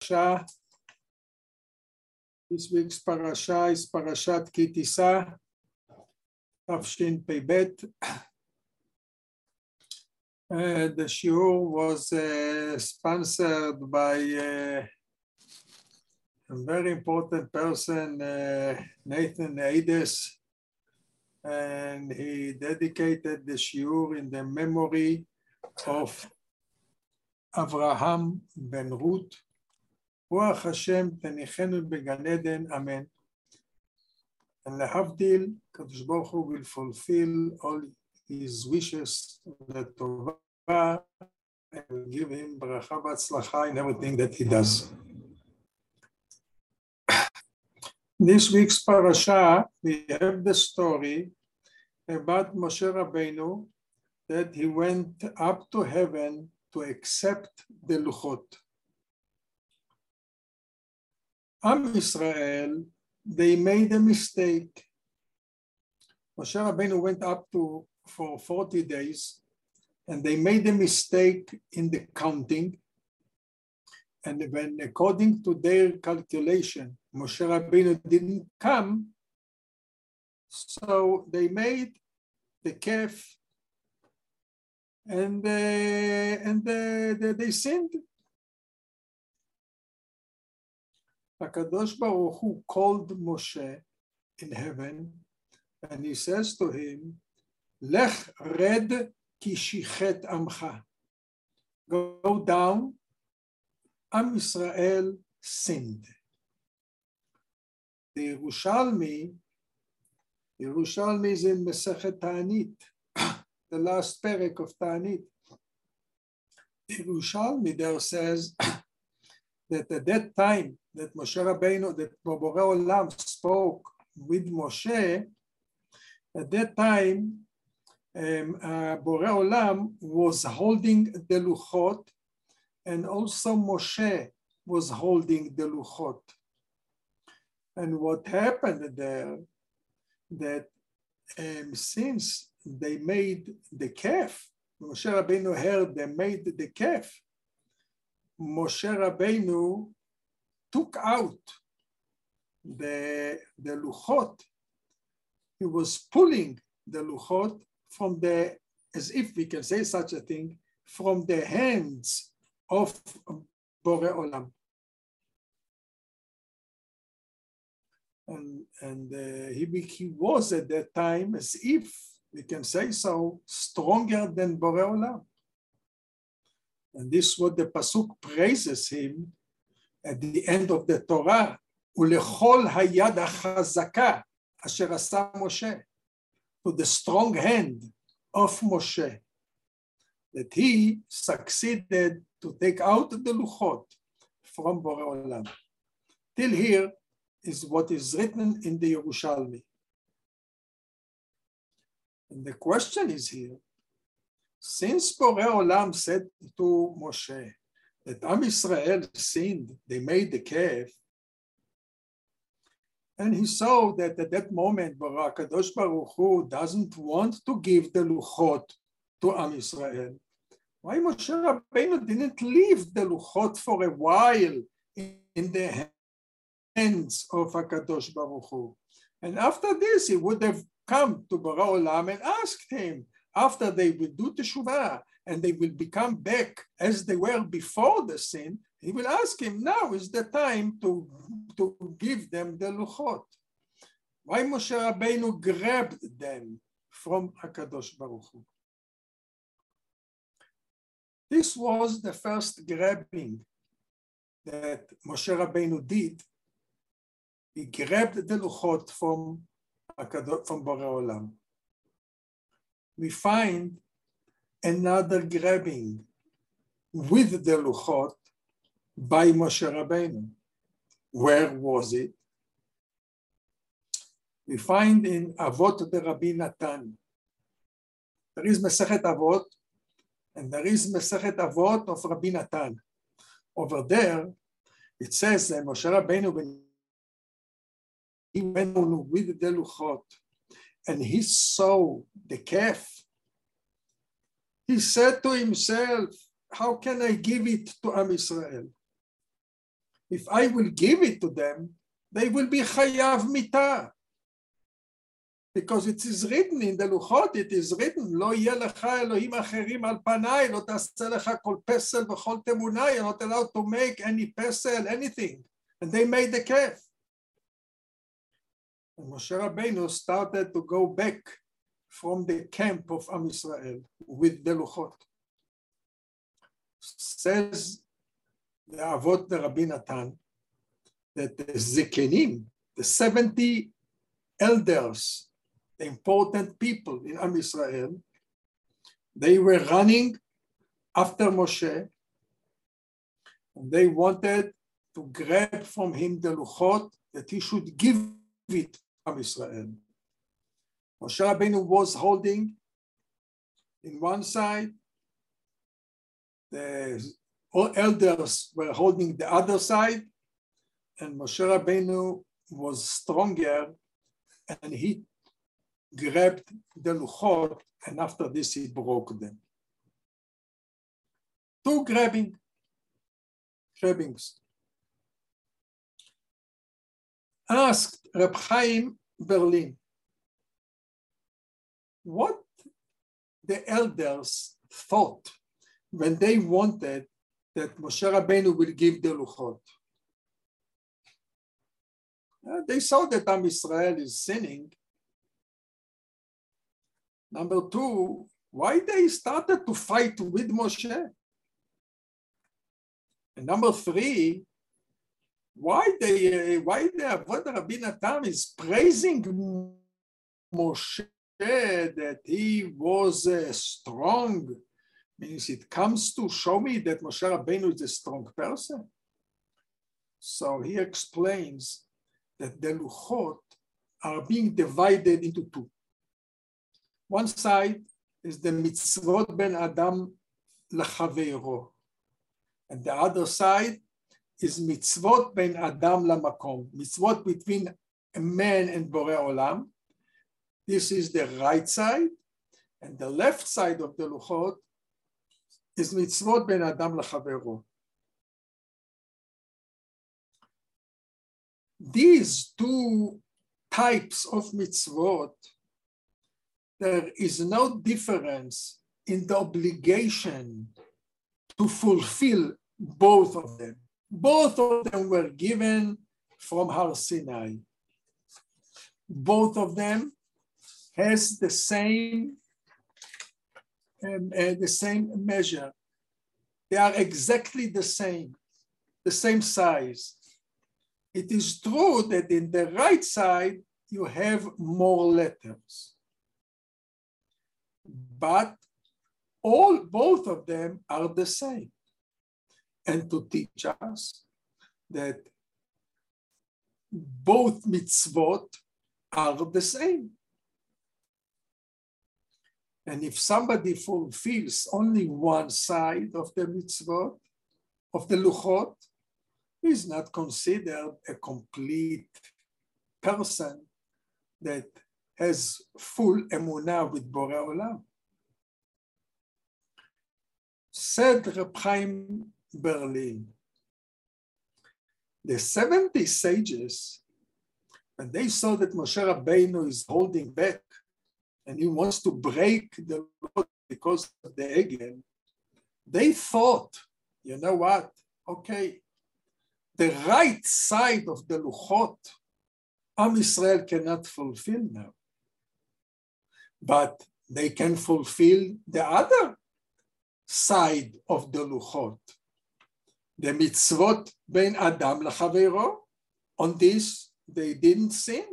parasha. This week's parasha is Parashat Ki Tisa, Tafshin Peibet. Uh, the shiur was uh, sponsored by uh, a very important person, uh, Nathan Aides, and he dedicated the shiur in the memory of Avraham ben Ruth. רוח השם תניחנו בגן עדן, אמן. And להבדיל, הקדוש ברוך הוא will fulfill all his wishes לטובה and give him ברכה והצלחה in everything that he does. This week's parasha, we have the story about Moshe Rabbeinu that he went up to heaven to accept the Luchot. Am Israel, they made a mistake. Moshe Rabbeinu went up to for 40 days and they made a mistake in the counting. And when, according to their calculation, Moshe Rabbeinu didn't come, so they made the calf and, uh, and uh, they sinned. HaKadosh Baruch Hu called Moshe in heaven and he says to him, Lech red kishichet amcha. Go down. Am Israel sinned. The Yerushalmi, Yerushalmi is in Mesechet Ta'anit, the last parak of Ta'anit. Yerushalmi there says that at that time that Moshe Rabbeinu, that Borei Olam spoke with Moshe, at that time, um, uh, Borei Olam was holding the Luchot, and also Moshe was holding the Luchot. And what happened there, that um, since they made the calf, Moshe Rabbeinu heard they made the calf, Moshe Rabbeinu took out the, the luchot. He was pulling the luchot from the, as if we can say such a thing, from the hands of Bore Olam. And, and uh, he, he was at that time, as if we can say so, stronger than Bore Olam. And this is what the Pasuk praises him at the end of the Torah, ולכל היד החזקה אשר עשה משה, to the strong hand of Moshe, that he succeeded to take out the luchot from Bore Olam. Till here is what is written in the Yerushalmi. And the question is here, since Bore Olam said to Moshe that Am Israel sinned, they made the calf, and he saw that at that moment, Kadosh Baruch Hu doesn't want to give the luchot to Am Israel. Why Moshe Rabbeinu didn't leave the luchot for a while in the hands of Hakadosh Baruch Hu? And after this, he would have come to Borei Olam and asked him, after they will do teshuvah and they will become back as they were before the sin, he will ask him, now is the time to, to give them the luchot. Why Moshe Rabbeinu grabbed them from HaKadosh Baruch Hu? This was the first grabbing that Moshe Rabbeinu did. He grabbed the luchot from, from Borei Olam we find another grabbing with the Luchot by Moshe Rabbeinu. Where was it? We find in Avot de Rabbi Natan. There is Masechet Avot, and there is Masechet Avot of Rabbi Natan. Over there, it says that Moshe Rabbeinu, when he went on with the Luchot, and he saw the calf, he said to himself, How can I give it to Am Israel? if I will give it to them, they will be chayav mitah. Because it is written in the Luchot, it is written, לא יהיה לך אלוהים אחרים על פניי, לא תעשה לך כל פסל וכל תמונה, you're not allowed to make any pesel, anything. And they made the calf. Moshe Rabbeinu started to go back from the camp of Am Israel with the Luchot. Says the Avot de Rabbi Natan that the Zekenim, the 70 elders, the important people in Am Israel, they were running after Moshe. And they wanted to grab from him the Luchot that he should give it Am Israel. Moshe Rabbeinu was holding in one side, the elders were holding the other side, and Moshe Rabbeinu was stronger, and he grabbed the luchot, and after this he broke them. Two grabbing, grabbings. Asked Reb Chaim Berlin, what the elders thought when they wanted that Moshe Rabbeinu will give the Luchot. Uh, they saw that Am Israel is sinning. Number two, why they started to fight with Moshe? And number three, why they uh, why the Avot de Rabbi Natan is praising Moshe that he was uh, strong means it comes to show me that Moshe Rabbeinu is a strong person. So he explains that the luchot are being divided into two. One side is the mitzvot ben Adam lachaveiro, and the other side is mitzvot ben Adam lamakom, mitzvot between a man and Borei Olam. This is the right side, and the left side of the luchot is mitzvot ben Adam lachavero. These two types of mitzvot, there is no difference in the obligation to fulfill both of them. Both of them were given from Har Sinai. Both of them has the same um, uh, the same measure. They are exactly the same, the same size. It is true that in the right side, you have more letters. But all, both of them are the same. And to teach us that both mitzvot are the same. And if somebody fulfills only one side of the mitzvot, of the luchot, is not considered a complete person that has full emunah with Borei Olam. Said Reb Chaim Berlin, the 70 sages, when they saw that Moshe Rabbeinu is holding back and he wants to break the law because of the Egel, they thought, you know what? Okay, the right side of the Luchot, Am Israel cannot fulfill now. But they can fulfill the other side of the Luchot. The mitzvot ben Adam lachavero. On this, they didn't sin.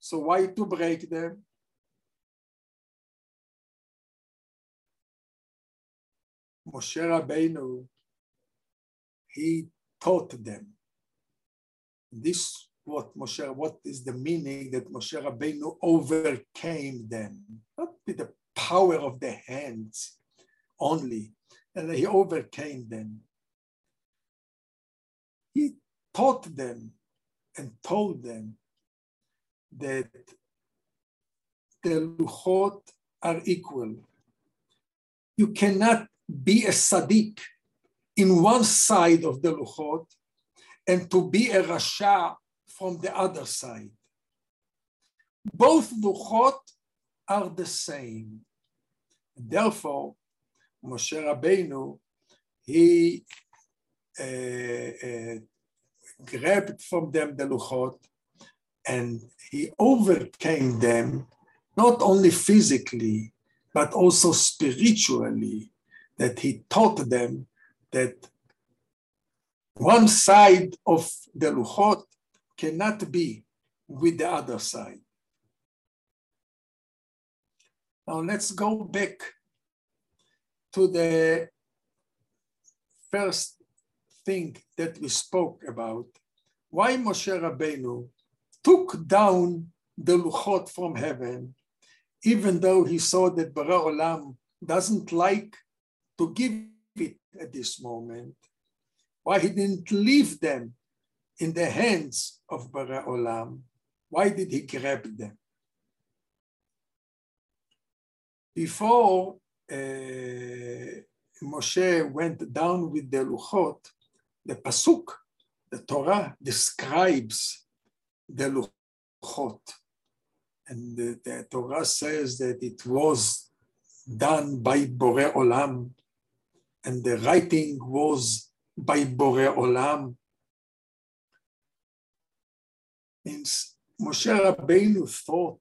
So why to break them? Moshe Rabbeinu, he taught them. This what Moshe, what is the meaning that Moshe Rabbeinu overcame them, not with the power of the hands only, and he overcame them. He taught them and told them that the luchot are equal. You cannot be a sadiq in one side of the Luchot and to be a Rasha from the other side. Both Luchot are the same. Therefore, Moshe Rabbeinu, he uh, uh, grabbed from them the Luchot and he overcame them, not only physically, but also spiritually, that he taught them that one side of the Luchot cannot be with the other side. Now let's go back to the first thing that we spoke about. Why Moshe Rabbeinu took down the Luchot from heaven, even though he saw that Borei Olam doesn't like to give it at this moment. Why he didn't leave them in the hands of Borei Olam? Why did he grab them? Before Uh, Moshe went down with the Luchot, the Pasuk, the Torah describes the Luchot. And the, the Torah says that it was done by Bore Olam, and the writing was by Bore Olam. Means Moshe Rabbeinu thought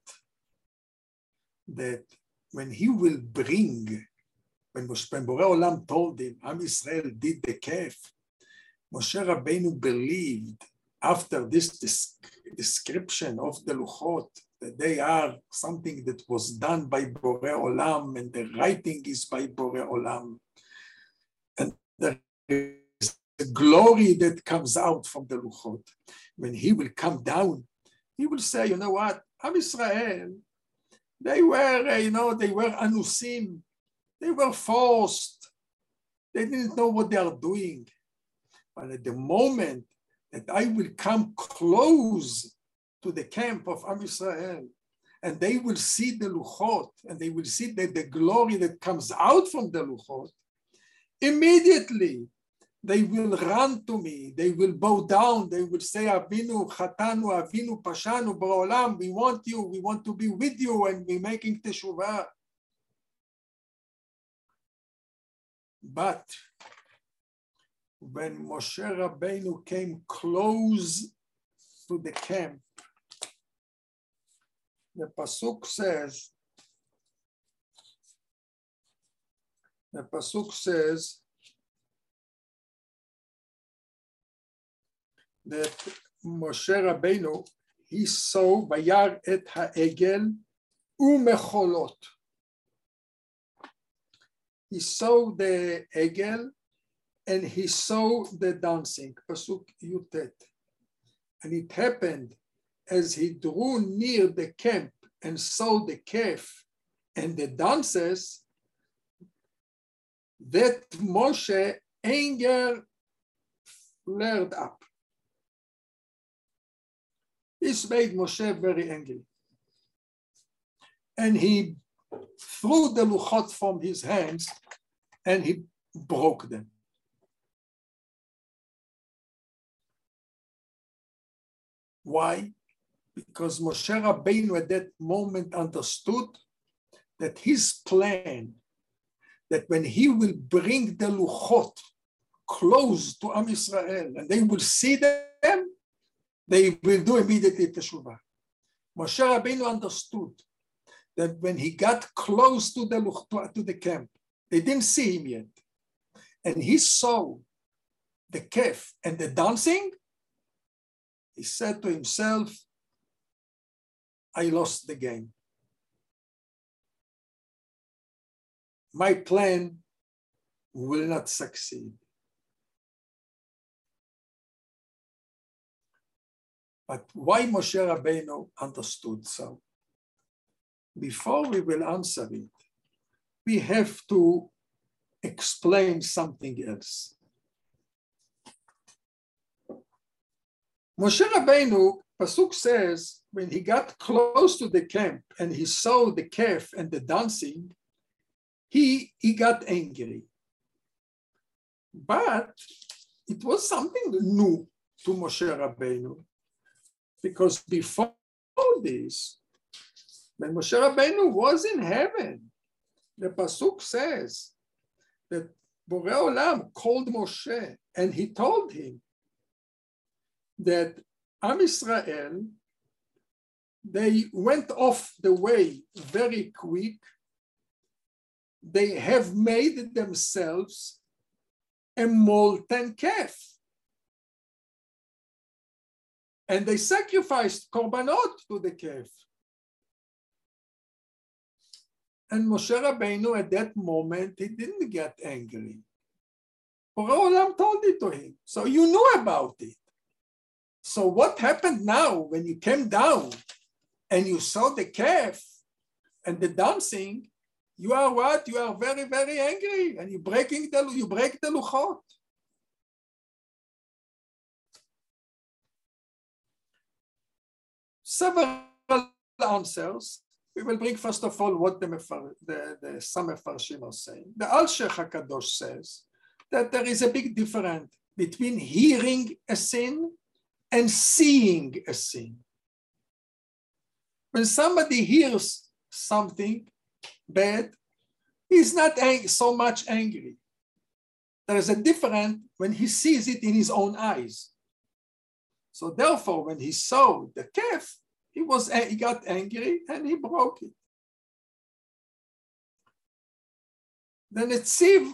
that when he will bring, when, Moshe, when Bore Olam told him, Am Israel did the calf, Moshe Rabbeinu believed after this description of the Luchot that they are something that was done by Bore Olam and the writing is by Bore Olam. And there is a glory that comes out from the Luchot. When he will come down, he will say, you know what, Am Israel, they were, uh, you know, they were anusim. They were forced. They didn't know what they are doing. But at the moment that I will come close to the camp of Am Israel, and they will see the luchot, and they will see the, the glory that comes out from the luchot, immediately they will run to me, they will bow down, they will say, Avinu, Chatanu, Avinu, Pashanu, Ba'olam, we want you, we want to be with you, and we're making teshuvah. But when Moshe Rabbeinu came close to the camp, the Pasuk says, the Pasuk says, that Moshe Rabbeinu, he saw Vayar et ha'egel umecholot. He saw the egel and he saw the dancing, Pasuk Yutet. And it happened as he drew near the camp and saw the calf and the dancers, that Moshe anger flared up. This made Moshe very angry. And he threw the luchot from his hands and he broke them. Why? Because Moshe Rabbeinu at that moment understood that his plan, that when he will bring the luchot close to Am Israel and they will see them, they will do immediately teshuvah. Moshe Rabbeinu understood that when he got close to the, to the camp, they didn't see him yet. And he saw the calf and the dancing. He said to himself, I lost the game. My plan will not succeed. But why Moshe Rabbeinu understood so? Before we will answer it, we have to explain something else. Moshe Rabbeinu, Pasuk says, when he got close to the camp and he saw the calf and the dancing, he, he got angry. But it was something new to Moshe Rabbeinu, because before this, when Moshe Rabbeinu was in heaven, the pasuk says that Borei Olam called Moshe and he told him that Am Israel, they went off the way very quick. They have made themselves a molten calf. And they sacrificed korbanot to the calf. And Moshe Rabbeinu at that moment, he didn't get angry. Olam told it to him. So you knew about it. So what happened now when you came down and you saw the calf and the dancing, you are what? You are very, very angry and you breaking the you break the luchot. Several answers. We will bring first of all what the, the, the some Mefarshim are saying. The Alshich HaKadosh says that there is a big difference between hearing a sin and seeing a sin. When somebody hears something bad, he's not so much angry. There is a difference when he sees it in his own eyes. So therefore, when he saw the calf, he was he got angry and he broke it. Then Netziv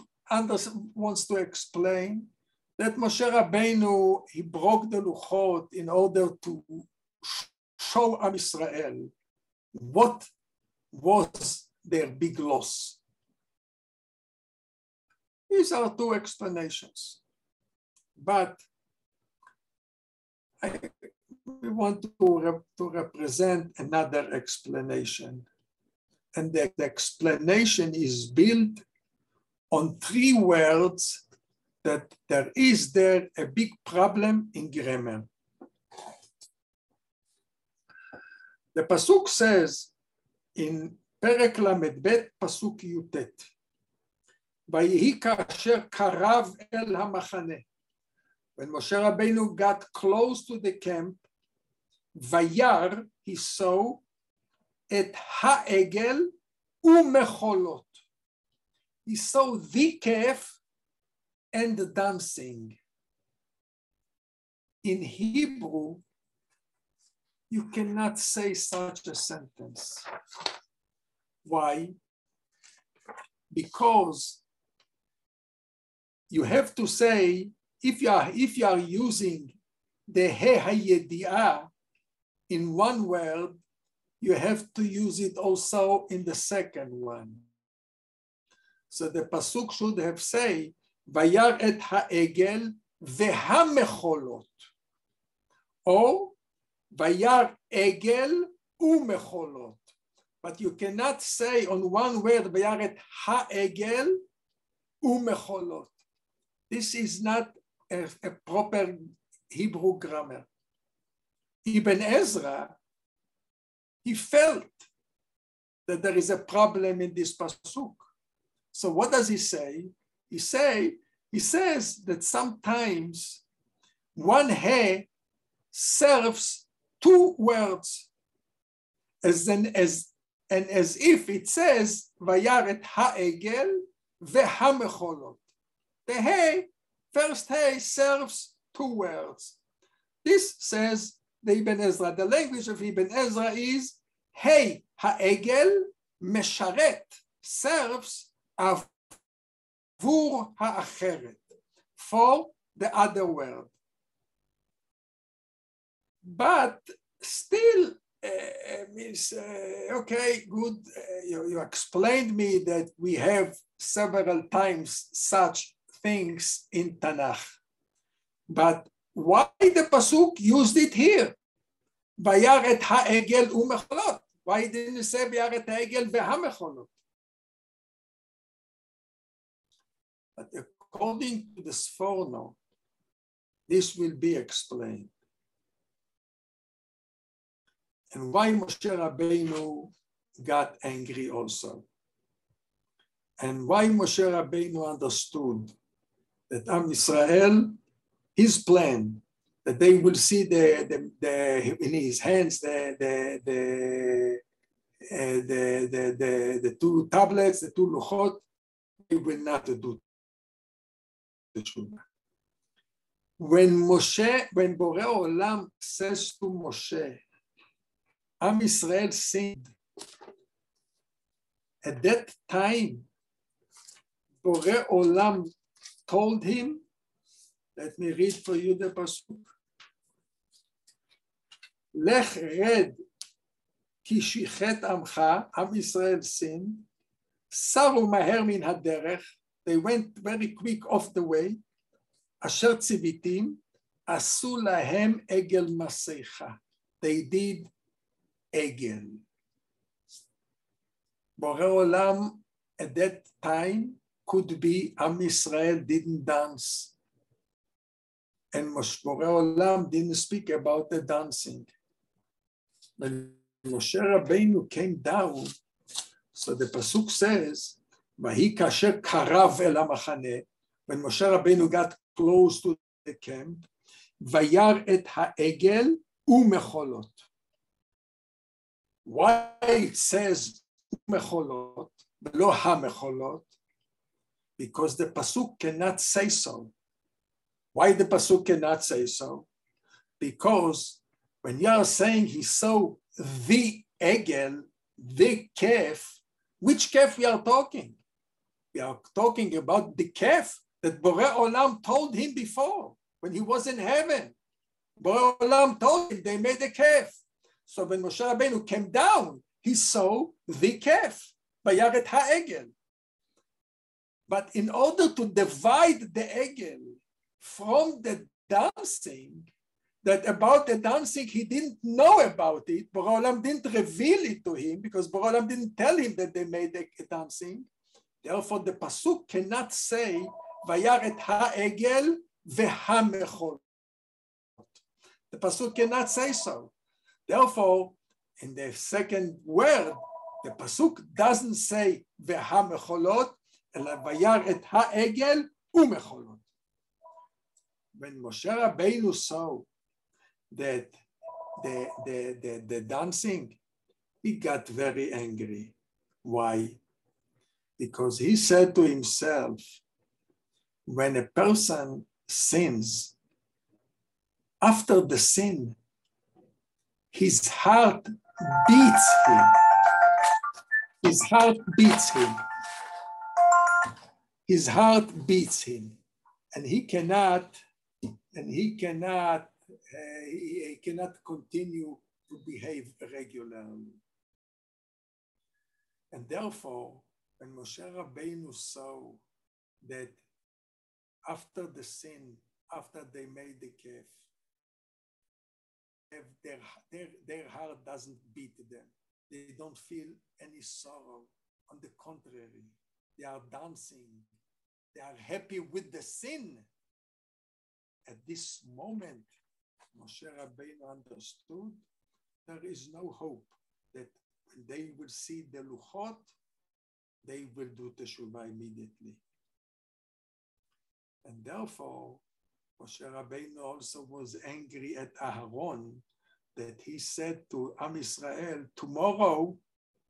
wants to explain that Moshe Rabbeinu, he broke the Luchot in order to show Am Israel what was their big loss. These are two explanations. But I, we want to, rep, to represent another explanation. And the, the explanation is built on three words that there is there a big problem in grammar. The Pasuk says in פרק ל"ב, פסוק י"ט, ויהי כאשר קרב אל המחנה. When Moshe Rabbeinu got close to the camp, Vayar, he saw et ha'egel umecholot. He saw the calf and the dancing. In Hebrew, you cannot say such a sentence. Why? Because you have to say, if you are, if you are using the he hayediah, in one word, you have to use it also in the second one. So the pasuk should have say, "Vayar et haegel vehamecholot," or "Vayar egel umecholot." But you cannot say on one word "Vayar et haegel umecholot." This is not a, a proper Hebrew grammar. Ibn Ezra, he felt that there is a problem in this pasuk. So what does he say? He say he says that sometimes one he serves two words as an as and as if it says vayaret ha'egel ve'hamecholot. The he first he serves two words. This says the Ibn Ezra. The language of Ibn Ezra is, hey, ha'egel mesharet, serves avur ha'acheret, for the other world. But still, uh, uh means, uh, okay, good, uh, you, you explained me that we have several times such things in Tanakh. But why the pasuk used it here? וירא את העגל ומחולות. Why didn't it say וירא את העגל והמחולות? But according to the Sforno, this will be explained. And why Moshe Rabbeinu got angry also. And why Moshe Rabbeinu understood that Am Israel his plan, that they will see the, the, the in his hands the the the, uh, the, the, the, the two tablets, the two luchot, he will not do the tshuva. When Moshe, when Borei Olam says to Moshe, Am Israel sinned. At that time, Borei Olam told him, let me read for you the pasuk. Lech red כי שיחת עמך, עם ישראל סין, סרו מהר מן הדרך, they went very quick off the way, אשר ציוויתים, עשו להם עגל מסכה. They did עגל. בורא עולם at that time could be עם ישראל didn't dance. and Moshe Olam didn't speak about the dancing. When Moshe Rabbeinu came down, so the pasuk says, karav el. When Moshe Rabbeinu got close to the camp, "Vayar et haegel umecholot." Why it says umecholot, lo hamecholot? Because the pasuk cannot say so. Why the pasuk cannot say so? Because when you are saying he saw the egel, the calf, which calf we are talking? We are talking about the calf that Borei Olam told him before when he was in heaven. Borei Olam told him they made a calf. So when Moshe Rabbeinu came down, he saw the calf, Bayaret HaEgel. But in order to divide the Egel from the dancing, that about the dancing, he didn't know about it. Borolam didn't reveal it to him because Borolam didn't tell him that they made a, a dancing. Therefore, the pasuk cannot say "Vayar et ha'egel ve'hamechol." The pasuk cannot say so. Therefore, in the second word, the pasuk doesn't say ve'hamecholot, vayar et ha'egel u'mecholot. When Moshe Rabbeinu saw that the, the, the, the dancing, he got very angry. Why? Because he said to himself, when a person sins, after the sin, his heart beats him. His heart beats him. His heart beats him. And he cannot, and he cannot uh, he, he cannot continue to behave regularly. And therefore, when Moshe Rabbeinu saw that after the sin, after they made the calf, their, their, their heart doesn't beat them. They don't feel any sorrow. On the contrary, they are dancing. They are happy with the sin. At this moment, Moshe Rabbeinu understood there is no hope that they will see the luchot, they will do teshuvah immediately. And therefore, Moshe Rabbeinu also was angry at Aharon that he said to Am Israel, tomorrow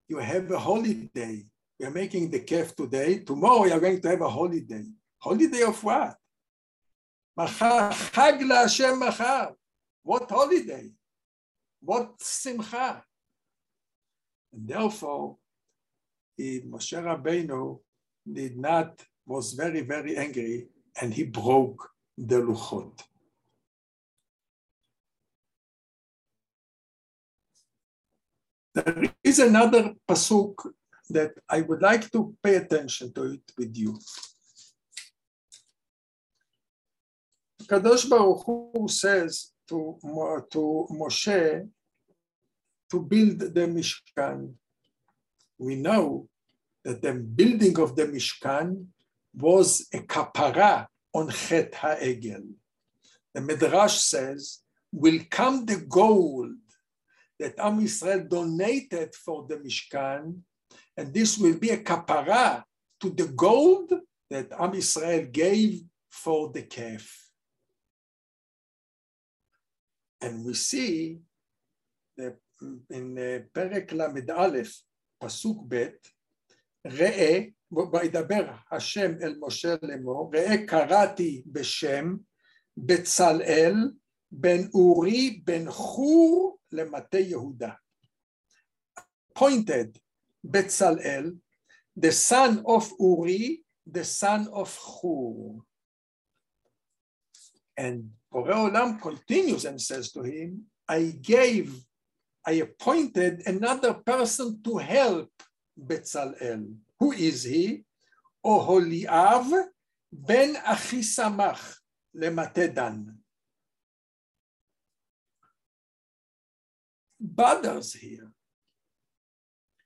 you have a holiday. We are making the calf today. Tomorrow you are going to have a holiday. Holiday of what? Chag Machar. What holiday? What simcha? And therefore, Moshe Rabbeinu did not, was very, very angry, and he broke the luchot. There is another pasuk that I would like to pay attention to it with you. Kadosh Baruch Hu says to, to Moshe to build the Mishkan. We know that the building of the Mishkan was a kapara on Chet HaEgel. The Midrash says, will come the gold that Am Yisrael donated for the Mishkan, and this will be a kapara to the gold that Am Yisrael gave for the calf. And we see that in פרק ל"א, פסוק ב', ראה, וידבר השם אל משה לאמור, ראה קראתי בשם בצלאל בן אורי בן חור למטה יהודה. Pointed Betzalel, the son of Uri, the son of Hur. And Borei Olam continues and says to him, I gave, I appointed another person to help Betzalel. Who is he? Oholiav ben Achisamach lematedan. Bothers here.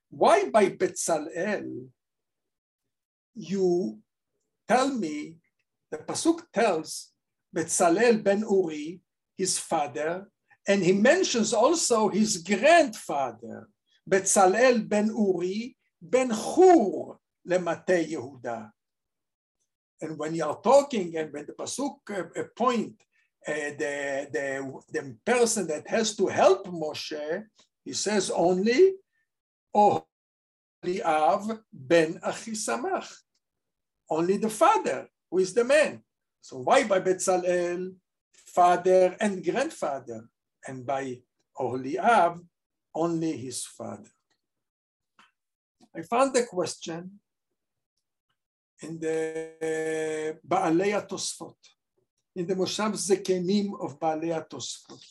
Why by Betzalel you tell me, the Pasuk tells Betzalel ben Uri, his father, and he mentions also his grandfather, Betzalel ben Uri ben Hur lemate Yehuda. And when you are talking, and when the Pasuk uh, point uh, the, the, the person that has to help Moshe, he says only, oh, Av ben Achisamach, only the father who is the man. So why by Betzalel, father and grandfather, and by Oholiab, only his father? I found the question in the Baalei Tosfot, in the Moshav Zekenim of Baalei Tosfot.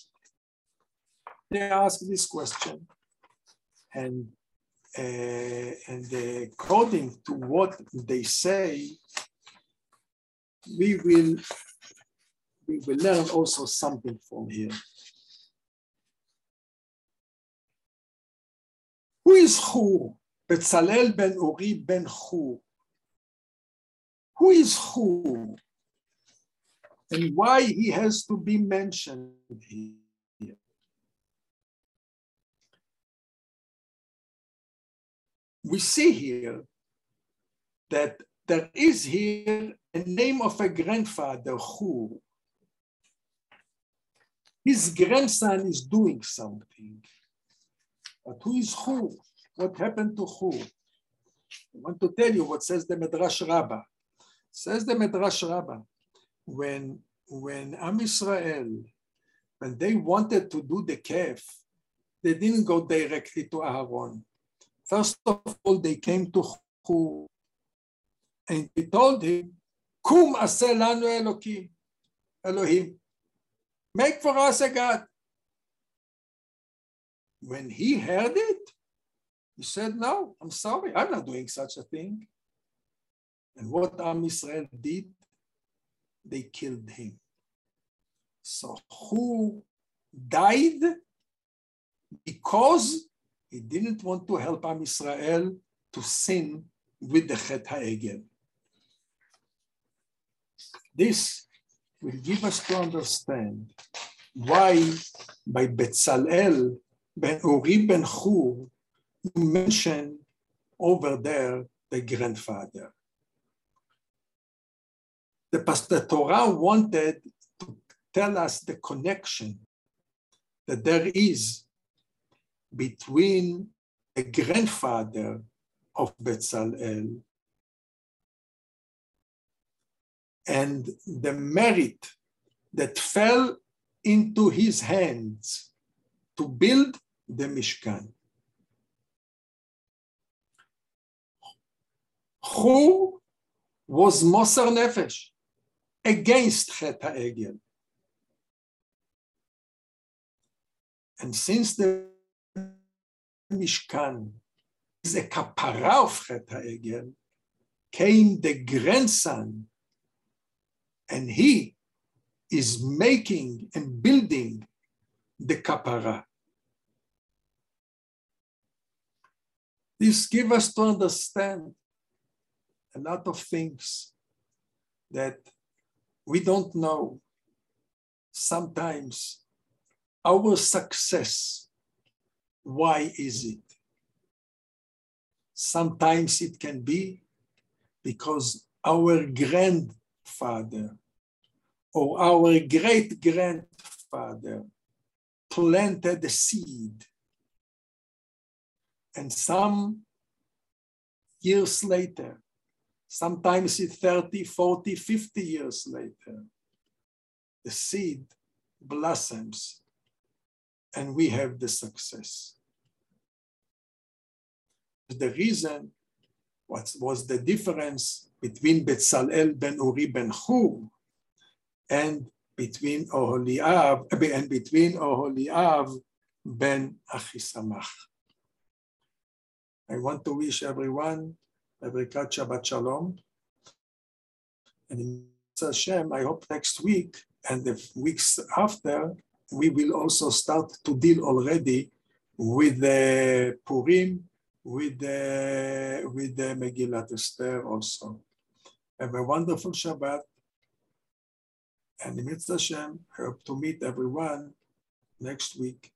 They ask this question, and uh, and according to what they say, we will we will learn also something from here. Who is Hur? Betzalel ben Uri ben Hur. Who is Hur? And why he has to be mentioned here? We see here that there is here a name of a grandfather, who His grandson is doing something. But who is Hur? What happened to Hur? I want to tell you what says the Midrash Rabbah. Says the Midrash Rabbah, when, when Am Israel, when they wanted to do the calf, they didn't go directly to Aaron. First of all, they came to Hur and he told him, Kum aseh lanu Elokim, Elohim. Make for us a God. When he heard it, he said, No, I'm sorry, I'm not doing such a thing. And what Am Israel did, they killed him. So Hur died because he didn't want to help Am Israel to sin with the Chet HaEgel. This will give us to understand why by Betzalel ben Uri ben Hur you mention over there the grandfather. The, the Torah wanted to tell us the connection that there is between the grandfather of Betzalel and the merit that fell into his hands to build the Mishkan. Who was Moser Nefesh against Chet HaEgel? And since the Mishkan is a kapara of Chet HaEgel, came the grandson and he is making and building the kapara. This gives us to understand a lot of things that we don't know. Sometimes our success, why is it? Sometimes it can be because our grandfather or our great grandfather planted the seed. And some years later, sometimes 30, 40, 50 years later, the seed blossoms and we have the success. The reason what was the difference between Betzalel ben Uri ben Hur and between Oholiab eh, and between Oholiab ben Achisamach. I want to wish everyone a Birkat Shabbat Shalom. And in Hashem, I hope next week and the weeks after, we will also start to deal already with the Purim, with the, with the Megillat Esther also. Have a wonderful Shabbat. And in Mitzvah Hashem, hope to meet everyone next week.